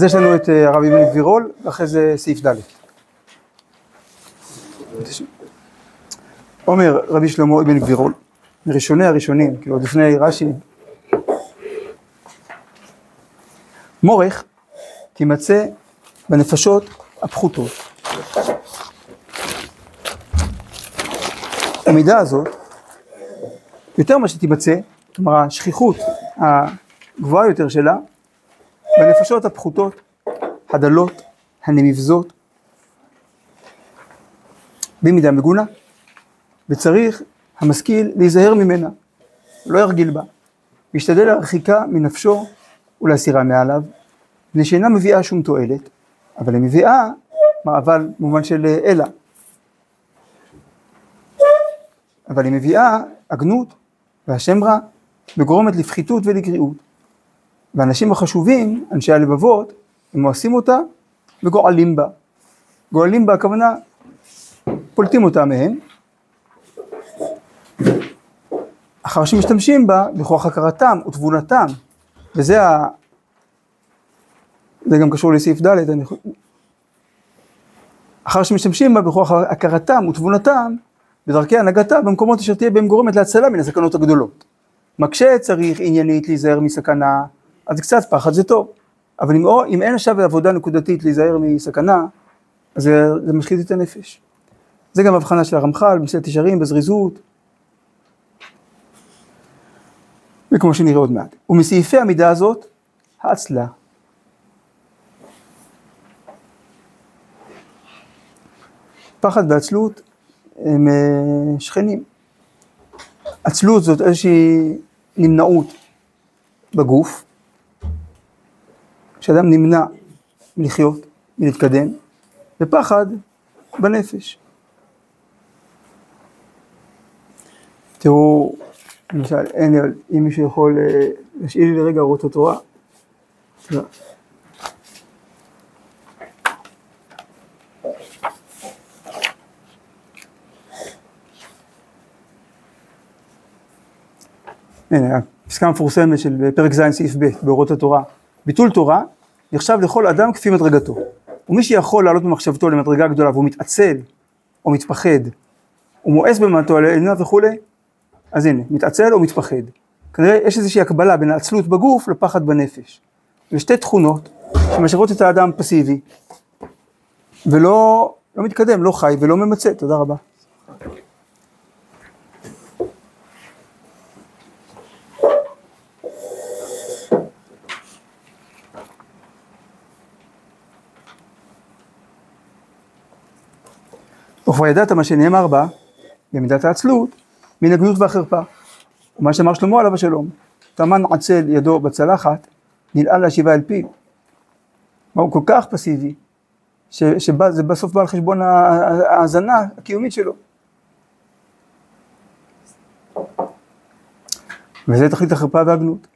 אז יש לנו את אה, הרב אבן גבירול, ואחרי זה סעיף ד'. אומר רבי שלמה אבן גבירול, מראשוני הראשונים, כאילו עוד לפני רש"י, מורך תימצא בנפשות הפחותות. המידה הזאת, יותר ממה שתימצא, כלומר השכיחות הגבוהה יותר שלה, בנפשות הפחותות, הדלות, הנמבזות, במידה מגונה, וצריך המשכיל להיזהר ממנה, לא ירגיל בה, וישתדל להרחיקה מנפשו ולהסירה מעליו, מפני שאינה מביאה שום תועלת, אבל היא מביאה, אבל במובן של אלא, אבל היא מביאה הגנות והשם רע, וגורמת לפחיתות ולגריעות. והאנשים החשובים, אנשי הלבבות, הם עושים אותה וגועלים בה. גועלים בה הכוונה, פולטים אותה מהם, אחר שמשתמשים בה בכוח הכרתם ותבונתם, וזה ה... זה גם קשור לסעיף ד', אני. אחר שמשתמשים בה בכוח הכרתם ותבונתם, בדרכי הנהגתה במקומות אשר תהיה בהם גורמת להצלה מן הסכנות הגדולות. מקשה צריך עניינית להיזהר מסכנה, אז קצת פחד זה טוב. אבל אם, אם אין עכשיו עבודה נקודתית להיזהר מסכנה, אז זה, זה משחית את הנפש. זה גם הבחנה של הרמח"ל, במסעדת ישרים, בזריזות. וכמו שנראה עוד מעט. ומסעיפי המידה הזאת, האצלה. פחד ועצלות הם אה, שכנים. עצלות זאת איזושהי נמנעות בגוף, שאדם נמנע מלחיות, מלהתקדם, ופחד בנפש. תראו, למשל, אין, אם מישהו יכול אה, להשאיר לי לרגע אורות התורה. תודה. הנה, הפסקה המפורסמת של פרק ז' סעיף ב' באורות התורה. ביטול תורה נחשב לכל אדם כפי מדרגתו. ומי שיכול לעלות במחשבתו למדרגה גדולה והוא מתעצל או מתפחד, הוא מואס במעטו על העליונה וכולי, אז הנה, מתעצל או מתפחד. כנראה יש איזושהי הקבלה בין העצלות בגוף לפחד בנפש. זה שתי תכונות שמשאירות את האדם פסיבי, ולא לא מתקדם, לא חי ולא ממצה. תודה רבה. וכבר ידעת מה שנאמר בה, במידת העצלות, מן הגנות והחרפה. ומה שאמר שלמה עליו השלום, טמן עצל ידו בצלחת, נלעל להשיבה אל פיו. הוא כל כך פסיבי, שזה בסוף בא על חשבון ההאזנה הקיומית שלו. וזה תכלית החרפה והגנות.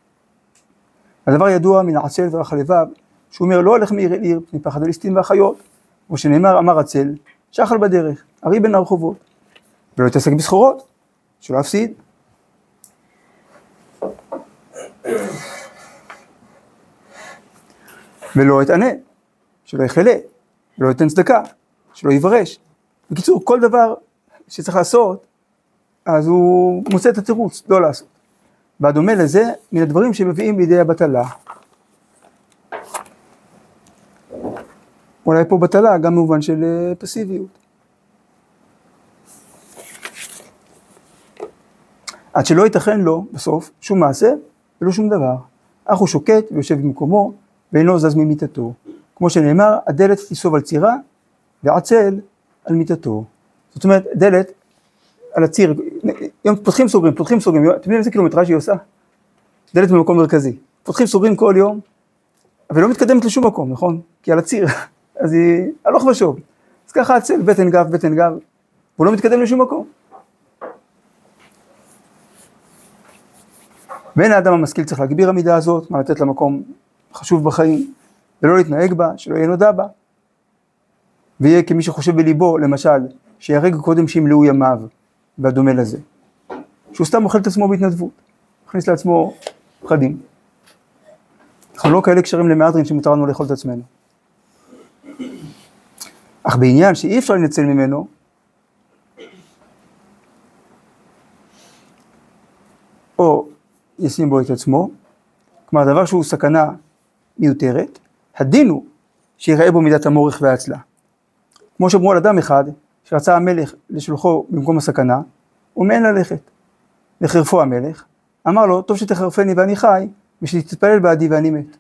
הדבר ידוע מן העצל ורח הלבב, שהוא אומר לא הולך מעיר אל עיר מפחד הליסטין והחיות, כמו שנאמר אמר עצל, שחל בדרך, ארי בין הרחובות, ולא יתעסק בסחורות, שלא יפסיד. ולא יתענה, שלא יחלה, ולא ייתן צדקה, שלא יברש. בקיצור, כל דבר שצריך לעשות, אז הוא מוצא את התירוץ לא לעשות. והדומה לזה, מן הדברים שמביאים לידי הבטלה. אולי פה בטלה גם במובן של אה, פסיביות. עד שלא ייתכן לו בסוף שום מעשה ולא שום דבר. אך הוא שוקט ויושב במקומו ואינו זז ממיטתו. כמו שנאמר, הדלת תיסוב על צירה ועצל על מיטתו. זאת אומרת, דלת על הציר, יום פותחים סוגרים, פותחים סוגרים, אתם יודעים איזה קילומטראז' היא עושה? דלת במקום מרכזי. פותחים סוגרים כל יום, אבל לא מתקדמת לשום מקום, נכון? כי על הציר, אז היא הלוך ושוב. אז ככה עצל, בטן גב, בטן גב, והוא לא מתקדם לשום מקום. ואין האדם המשכיל צריך להגביר המידה הזאת, מה לתת לה מקום חשוב בחיים, ולא להתנהג בה, שלא יהיה נודע בה. ויהיה כמי שחושב בליבו, למשל, שיהרג קודם שימלאו ימיו, והדומה לזה. שהוא סתם אוכל את עצמו בהתנדבות, מכניס לעצמו פחדים. אנחנו לא כאלה קשרים למהדרין שמותר לנו לאכול את עצמנו. אך בעניין שאי אפשר לנצל ממנו, או ישים בו את עצמו, כלומר דבר שהוא סכנה מיותרת, הדין הוא שיראה בו מידת המורך והאצלה. כמו שאמרו על אדם אחד, שרצה המלך לשלוחו במקום הסכנה, הוא מעין ללכת. לחרפו המלך, אמר לו, טוב שתחרפני ואני חי, ושתתפלל בעדי ואני מת.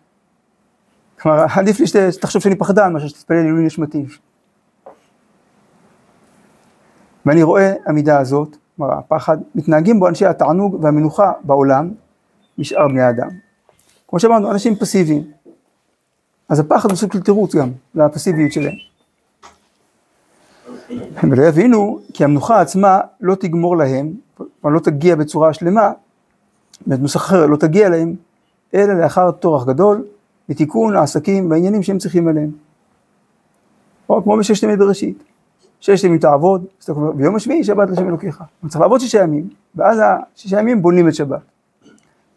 כלומר, עדיף לי שתחשוב שאני פחדן, מאשר שתתפלל לעילוי נשמתי. ואני רואה המידה הזאת, כלומר הפחד, מתנהגים בו אנשי התענוג והמנוחה בעולם משאר בני האדם. כמו שאמרנו, אנשים פסיביים. אז הפחד הוא סוג של תירוץ גם לפסיביות שלהם. ולא יבינו כי המנוחה עצמה לא תגמור להם, כלומר לא תגיע בצורה שלמה, בנוסח אחר לא תגיע להם, אלא לאחר טורח גדול, ותיקון העסקים והעניינים שהם צריכים עליהם. או כמו בששת ימי בראשית. ששת ימים תעבוד, ביום השביעי שבת לשם אלוקיך. צריך לעבוד שישה ימים, ואז השישה ימים בונים את שבת.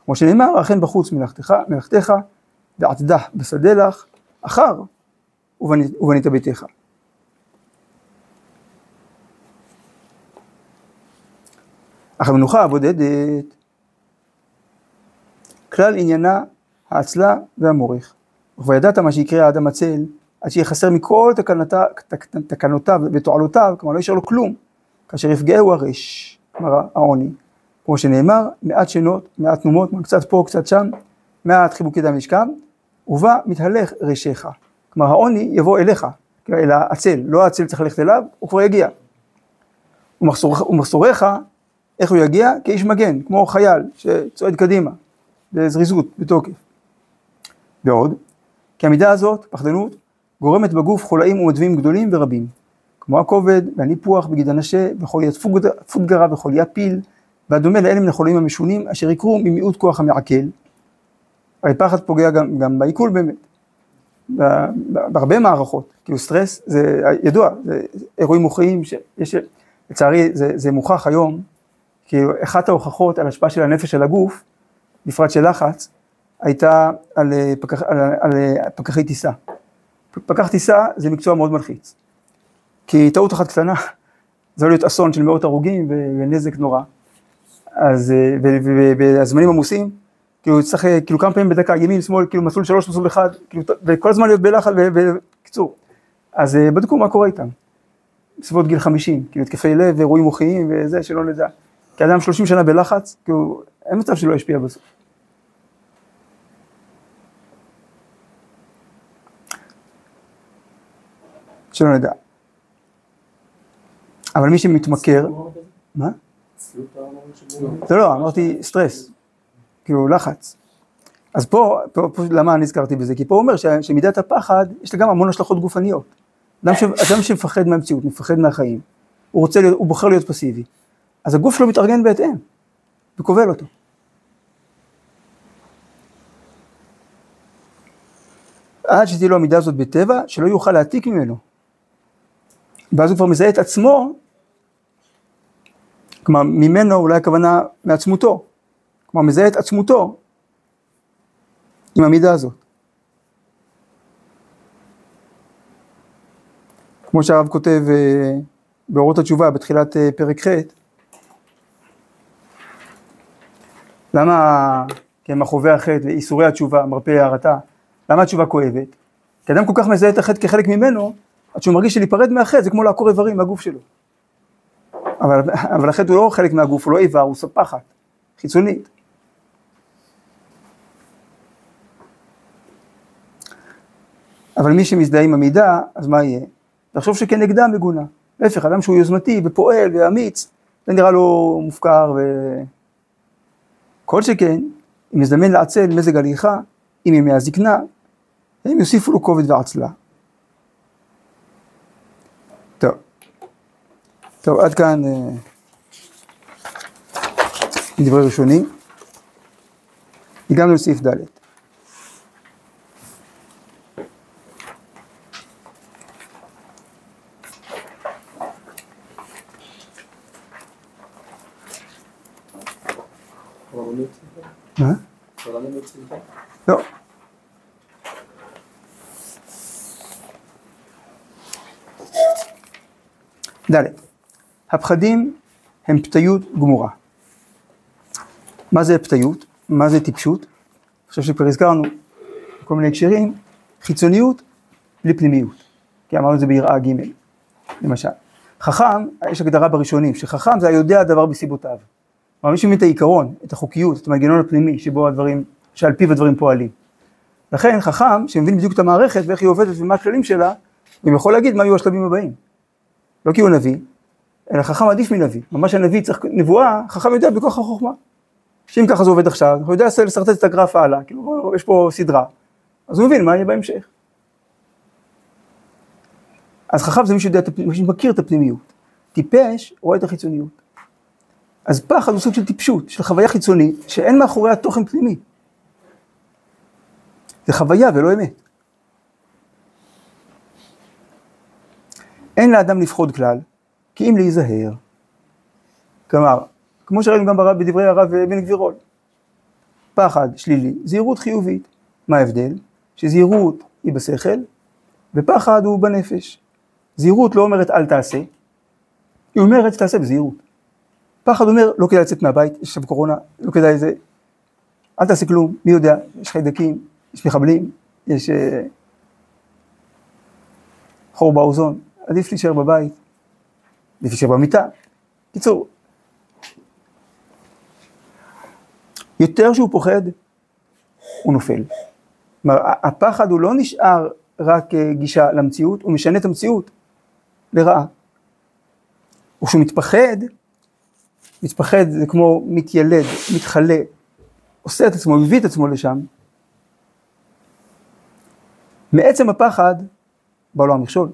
כמו שנאמר, אכן בחוץ מלאכתך, מלאכתך, ועתדה בשדה לך, אחר ובנית ביתך. אך המנוחה הבודדת, כלל עניינה האצלה והמורך. וידעת מה שיקרה האדם הצל, עד שיהיה חסר מכל תקנתה, תק, תקנותיו ותועלותיו, כלומר לא יישאר לו כלום, כאשר יפגעהו הרש, כלומר העוני. כמו שנאמר, מעט שנות, מעט תנומות, קצת פה, קצת שם, מעט חיבוקי דם ישכב, ובה מתהלך רשך. כלומר העוני יבוא אליך, אל העצל, לא העצל צריך ללכת אליו, הוא כבר יגיע. ומחסוריך, איך הוא יגיע? כאיש מגן, כמו חייל שצועד קדימה, בזריזות, בתוקף. ועוד, כי המידה הזאת, פחדנות, גורמת בגוף חולאים ומדווים גדולים ורבים, כמו הכובד והניפוח בגיד הנשה וחוליית פודגרה וחוליית פיל, והדומה לאלה מן החולאים המשונים אשר יקרו ממיעוט כוח המעכל. הרי פחד פוגע גם, גם בעיכול באמת, בהרבה מערכות, כאילו סטרס זה ידוע, זה אירועים מוחיים שיש, לצערי זה, זה מוכח היום, כאילו אחת ההוכחות על השפעה של הנפש על הגוף, בפרט של לחץ, הייתה על, פקח, על, על, על פקחי טיסה. פקח טיסה זה מקצוע מאוד מלחיץ. כי טעות אחת קטנה, זה יכול להיות אסון של מאות הרוגים ונזק נורא. אז בזמנים עמוסים, כאילו צריך כאילו כמה פעמים בדקה, ימין, שמאל, כאילו מסלול שלוש, מסלול אחד, כאילו, וכל הזמן להיות בלחץ, בקיצור. אז אה, בדקו מה קורה איתם. בסביבות גיל חמישים, כאילו התקפי לב ואירועים מוחיים וזה, שלא נדע. כי אדם שלושים שנה בלחץ, כאילו, אין מצב שלא ישפיע בסוף. שלא נדע. אבל מי שמתמכר, מה? לא, לא, אמרתי סטרס, כאילו לחץ. אז פה, פה, פה, למה אני הזכרתי בזה? כי פה הוא אומר שמידת הפחד, יש לה גם המון השלכות גופניות. אדם, ש, אדם שמפחד מהמציאות, מפחד מהחיים, הוא רוצה להיות, הוא בוחר להיות פסיבי, אז הגוף שלו מתארגן בהתאם, וכובל אותו. עד שתהיה לו המידה הזאת בטבע, שלא יוכל להעתיק ממנו. ואז הוא כבר מזהה את עצמו, כלומר ממנו אולי הכוונה מעצמותו, כלומר מזהה את עצמותו עם המידה הזאת. כמו שהרב כותב אה, באורות התשובה בתחילת אה, פרק ח', למה, כן, מחובי החטא ואיסורי התשובה, מרפא הערתה, למה התשובה כואבת? כי אדם כל כך מזהה את החטא כחלק ממנו, עד שהוא מרגיש שלהיפרד מהחטא זה כמו לעקור איברים מהגוף שלו. אבל, אבל החטא הוא לא חלק מהגוף, הוא לא איבר, הוא ספחת, חיצונית. אבל מי שמזדהה עם המידה, אז מה יהיה? לחשוב שכנגדה מגונה. להפך, אדם שהוא יוזמתי ופועל ואמיץ, זה נראה לו מופקר ו... כל שכן, אם יזדמן לעצל מזג הליכה, עם ימי הזקנה, הם יוסיפו לו כובד ועצלה. טוב, טוב עד כאן אה, דברי ראשונים. הגענו לסעיף ד'. מה? לא. ד' הפחדים הם פתיות גמורה. מה זה פתיות? מה זה טיפשות? אני חושב שכבר הזכרנו בכל מיני הקשרים, חיצוניות בלי פנימיות. כי אמרנו את זה ביראה ג' למשל. חכם, יש הגדרה בראשונים, שחכם זה היודע הדבר בסיבותיו. כלומר מי שמבין את העיקרון, את החוקיות, את המנגנון הפנימי שבו הדברים, שעל פיו הדברים פועלים. לכן חכם שמבין בדיוק את המערכת ואיך היא עובדת ומה הכללים שלה, הוא יכול להגיד מה יהיו השלבים הבאים. לא כי הוא נביא, אלא חכם עדיף מנביא. ממש הנביא צריך נבואה, חכם יודע בכוח החוכמה. שאם ככה זה עובד עכשיו, הוא יודע לשרטט את הגרף הלאה, כאילו יש פה סדרה, אז הוא מבין מה יהיה בהמשך. אז חכם זה מי שיודע, מי שמכיר את הפנימיות. טיפש רואה את החיצוניות. אז פחד הוא סוג של טיפשות, של חוויה חיצונית, שאין מאחוריה תוכן פנימי. זה חוויה ולא אמת. אין לאדם לפחוד כלל, כי אם להיזהר. כלומר, כמו שראינו גם ברב, בדברי הרב בן גבירול, פחד שלילי, זהירות חיובית. מה ההבדל? שזהירות היא בשכל, ופחד הוא בנפש. זהירות לא אומרת אל תעשה, היא אומרת תעשה בזהירות. פחד אומר לא כדאי לצאת מהבית, יש עכשיו קורונה, לא כדאי זה, אל תעשה כלום, מי יודע, יש חיידקים, יש מחבלים, יש אה, חור באוזון, עדיף להישאר בבית, להישאר במיטה. קיצור, יותר שהוא פוחד, הוא נופל. כלומר, הפחד הוא לא נשאר רק אה, גישה למציאות, הוא משנה את המציאות לרעה. וכשהוא מתפחד, מתפחד זה כמו מתיילד, מתחלה, עושה את עצמו, מביא את עצמו לשם. מעצם הפחד בא לו המכשול.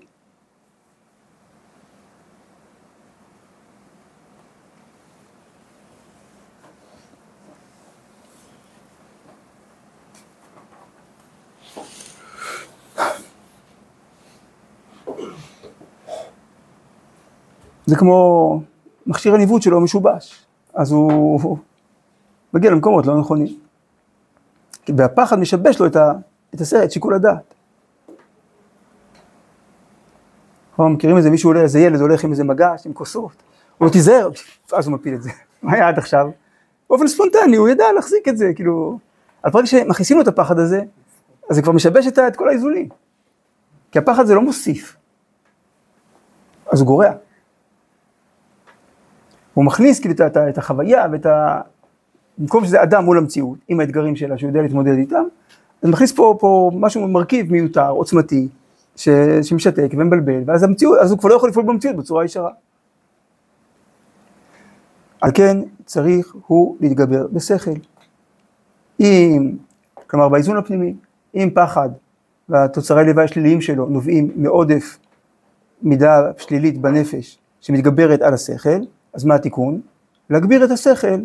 זה כמו מכשיר הניווט שלו משובש, אז הוא מגיע למקומות לא נכונים. והפחד משבש לו את, ה, את הסרט, שיקול הדעת. אנחנו מכירים איזה מישהו, איזה ילד הולך עם איזה מגש, עם כוסות, הוא לא תיזהר, אז הוא מפיל את זה. מה היה עד עכשיו? באופן ספונטני, הוא ידע להחזיק את זה, כאילו... על פרק שמכניסים לו את הפחד הזה, אז זה כבר משבש את, את כל האיזונים. כי הפחד זה לא מוסיף, אז הוא גורע. הוא מכניס כאילו את, את החוויה ואת ה... במקום שזה אדם מול המציאות, עם האתגרים שלה, שהוא יודע להתמודד איתם, אז מכניס פה, פה משהו מרכיב מיותר, עוצמתי, ש, שמשתק ומבלבל, ואז המציאות, אז הוא כבר לא יכול לפעול במציאות בצורה ישרה. על כן צריך הוא להתגבר בשכל. אם, כלומר באיזון הפנימי, אם פחד והתוצרי לוואי השליליים שלו נובעים מעודף מידה שלילית בנפש שמתגברת על השכל, אז מה התיקון? להגביר את השכל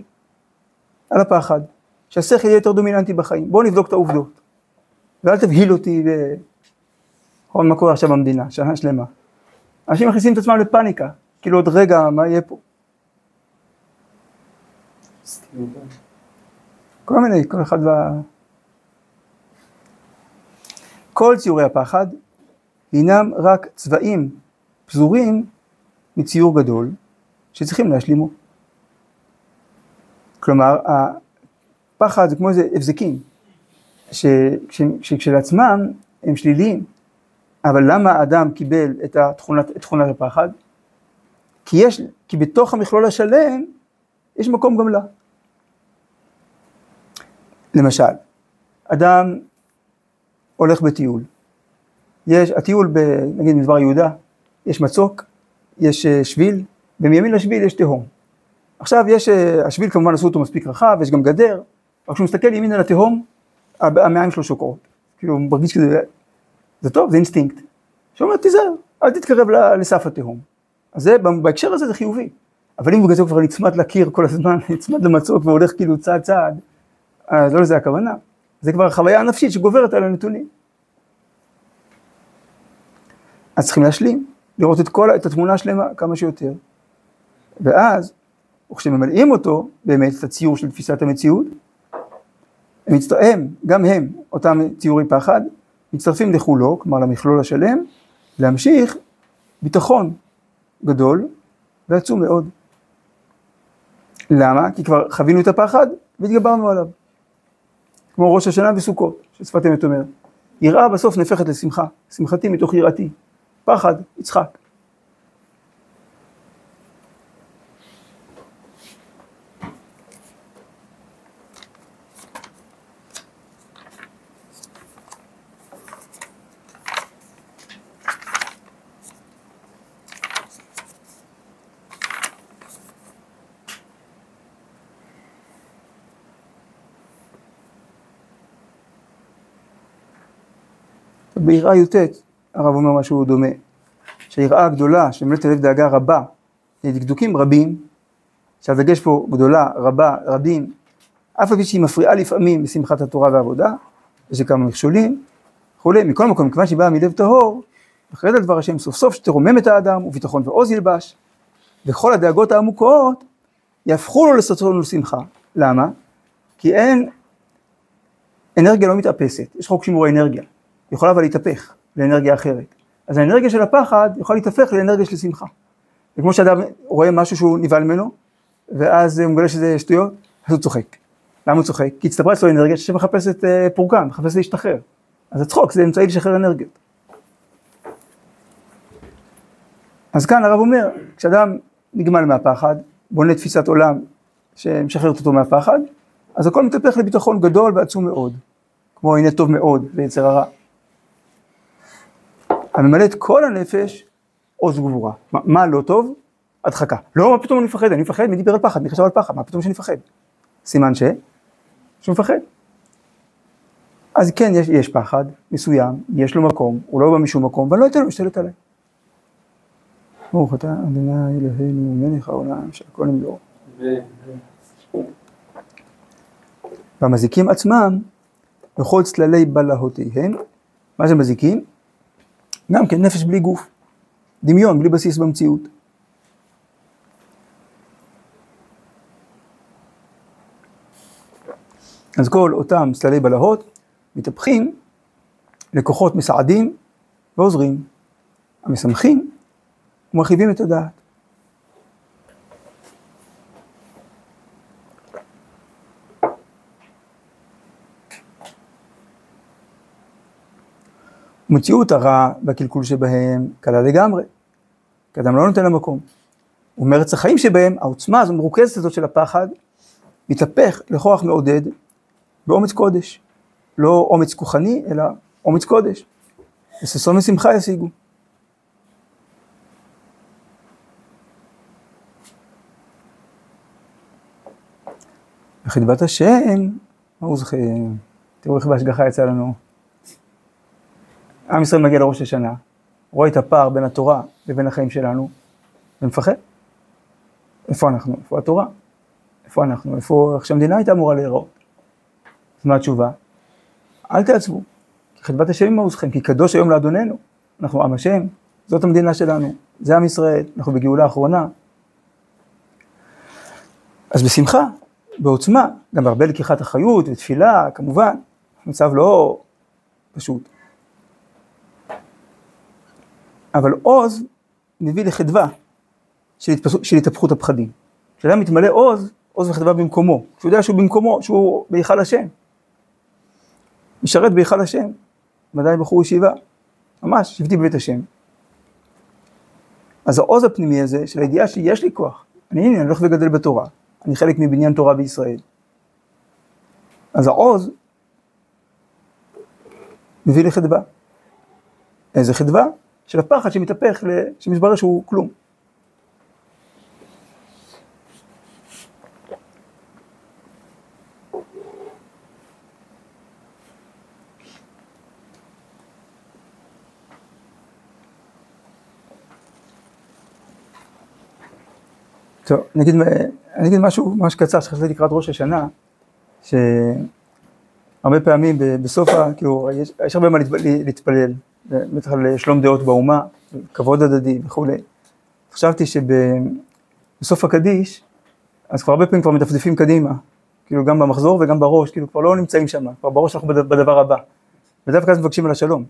על הפחד, שהשכל יהיה יותר דומיננטי בחיים. בואו נבדוק את העובדות. ואל תבהיל אותי ב... מה קורה עכשיו במדינה, שנה שלמה. אנשים מכניסים את עצמם לפאניקה, כאילו עוד רגע, מה יהיה פה? כל מיני, כל אחד וה... כל ציורי הפחד הינם רק צבעים פזורים מציור גדול, שצריכים להשלימו. כלומר, הפחד זה כמו איזה הבזקים, שכשלעצמם הם שליליים, אבל למה האדם קיבל את, התכונת, את תכונת הפחד? כי יש, כי בתוך המכלול השלם יש מקום גם לה. למשל, אדם הולך בטיול, יש, הטיול ב, נגיד מדבר יהודה, יש מצוק, יש אה, שביל, ומימין לשביל יש תהום. עכשיו יש, אה, השביל כמובן עשו אותו מספיק רחב, יש גם גדר, אבל כשהוא מסתכל ימין על התהום, המעיים שלו שוקעות. כאילו הוא מרגיש כזה, זה טוב, זה אינסטינקט. שאומר, תיזהר, אל תתקרב לסף התהום. אז זה, בהקשר הזה זה חיובי. אבל אם בגלל זה הוא כבר נצמד לקיר כל הזמן, נצמד למצוק והולך כאילו צעד צעד, אז לא לזה הכוונה. זה כבר חוויה נפשית שגוברת על הנתונים. אז צריכים להשלים, לראות את כל, את התמונה השלמה כמה שיותר. ואז, וכשממלאים אותו, באמת, את הציור של תפיסת המציאות, הם. הם, גם הם, אותם ציורי פחד, מצטרפים לכולו, כלומר למכלול השלם, להמשיך ביטחון גדול ועצום מאוד. למה? כי כבר חווינו את הפחד והתגברנו עליו. כמו ראש השנה וסוכות, ששפת אמת אומרת. יראה בסוף נהפכת לשמחה, שמחתי מתוך יראתי. פחד, יצחק. ביראה י"ט הרב אומר משהו דומה, שהיראה הגדולה שמלאת הלב דאגה רבה לדקדוקים רבים, שהדגש פה גדולה, רבה, רבים, אף על פי שהיא מפריעה לפעמים בשמחת התורה והעבודה, יש כמה מכשולים וכולי, מכל מקום, מכיוון שהיא באה מלב טהור, אחרי זה דבר השם סוף סוף שתרומם את האדם וביטחון ועוז ילבש, וכל הדאגות העמוקות יהפכו לו לסטרון ולשמחה. למה? כי אין, אנרגיה לא מתאפסת, יש חוק שימור האנרגיה. יכולה אבל להתהפך לאנרגיה אחרת. אז האנרגיה של הפחד יכולה להתהפך לאנרגיה של שמחה. זה כמו שאדם רואה משהו שהוא נבהל ממנו, ואז הוא מגלה שזה שטויות, אז הוא צוחק. למה הוא צוחק? כי הצטברה אצלו אנרגיה שמחפשת אה, פורקן, מחפשת להשתחרר. אז הצחוק זה אמצעי לשחרר אנרגיות. אז כאן הרב אומר, כשאדם נגמל מהפחד, בונה תפיסת עולם שמשחררת אותו מהפחד, אז הכל מתהפך לביטחון גדול ועצום מאוד, כמו הנה טוב מאוד ויצר הרע. הממלא את כל הנפש עוז וגבורה. מה, מה לא טוב? הדחקה. לא, מה פתאום אני מפחד? אני מפחד, מי דיבר על פחד? מי חשב על פחד? מה פתאום שאני מפחד? סימן ש? שהוא מפחד. אז כן, יש, יש פחד מסוים, יש לו מקום, הוא לא בא משום מקום, ואני לא אתן לו להשתלט עליי. ברוך אתה אדוני אלוהינו מלך העולם שהכל נמדור. והמזיקים עצמם, בכל צללי בלהותיהם, מה זה מזיקים? גם כן נפש בלי גוף, דמיון בלי בסיס במציאות. אז כל אותם צללי בלהות מתהפכים לכוחות מסעדים ועוזרים, המשמחים ומרחיבים את הדעת. מציאות הרע והקלקול שבהם קלה לגמרי, כי אדם לא נותן לה מקום. ומרץ החיים שבהם, העוצמה הזו המרוכזת הזאת של הפחד, מתהפך לכוח מעודד באומץ קודש. לא אומץ כוחני, אלא אומץ קודש. וששון ושמחה ישיגו. וחדבת השם, מעוזכם. תראו איך בהשגחה יצא לנו. עם ישראל מגיע לראש השנה, רואה את הפער בין התורה לבין החיים שלנו, ומפחד. איפה אנחנו? איפה התורה? איפה אנחנו? איפה, איך שהמדינה הייתה אמורה להיראות? אז מה התשובה? אל תעצבו, כי חדבת השם מעוזכם, כי קדוש היום לאדוננו. אנחנו עם השם, זאת המדינה שלנו, זה עם ישראל, אנחנו בגאולה האחרונה. אז בשמחה, בעוצמה, גם בהרבה לקיחת אחריות ותפילה, כמובן, מצב לא פשוט. אבל עוז מביא לחדווה של, התפס... של התהפכות הפחדים. כשאדם מתמלא עוז, עוז וחדווה במקומו. כשהוא יודע שהוא במקומו, שהוא בהיכל השם. משרת בהיכל השם, ודאי בחור ישיבה, ממש, שבטי בבית השם. אז העוז הפנימי הזה, של הידיעה שיש לי כוח, אני הנה, אני הולך וגדל בתורה, אני חלק מבניין תורה בישראל. אז העוז מביא לחדווה. איזה חדווה? של הפחד שמתהפך, שמתברר שהוא כלום. טוב, אני אגיד, אני אגיד משהו ממש קצר שחשבתי לקראת ראש השנה, שהרבה פעמים בסוף, כאילו, יש, יש הרבה מה להתפלל, בטח על שלום דעות באומה, כבוד הדדי וכולי. חשבתי שבסוף הקדיש, אז כבר הרבה פעמים כבר מדפדפים קדימה, כאילו גם במחזור וגם בראש, כאילו כבר לא נמצאים שם, כבר בראש אנחנו בדבר הבא. ודווקא אז מבקשים על השלום.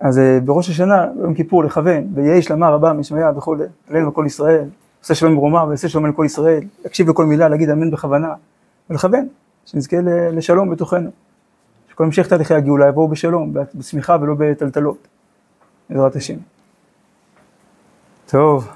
אז אה, בראש השנה, יום כיפור, לכוון, ויהי שלמה רבה משמיה וכולי, עלינו כל ישראל, עושה שלום ברומה ועושה שלום לכל ישראל, להקשיב לכל מילה, להגיד אמן בכוונה, ולכוון, שנזכה לשלום בתוכנו. שכל המשך תהליכי הגאולה יבואו בשלום, בשמיכה ולא בטלטלות, בעזרת השם. טוב.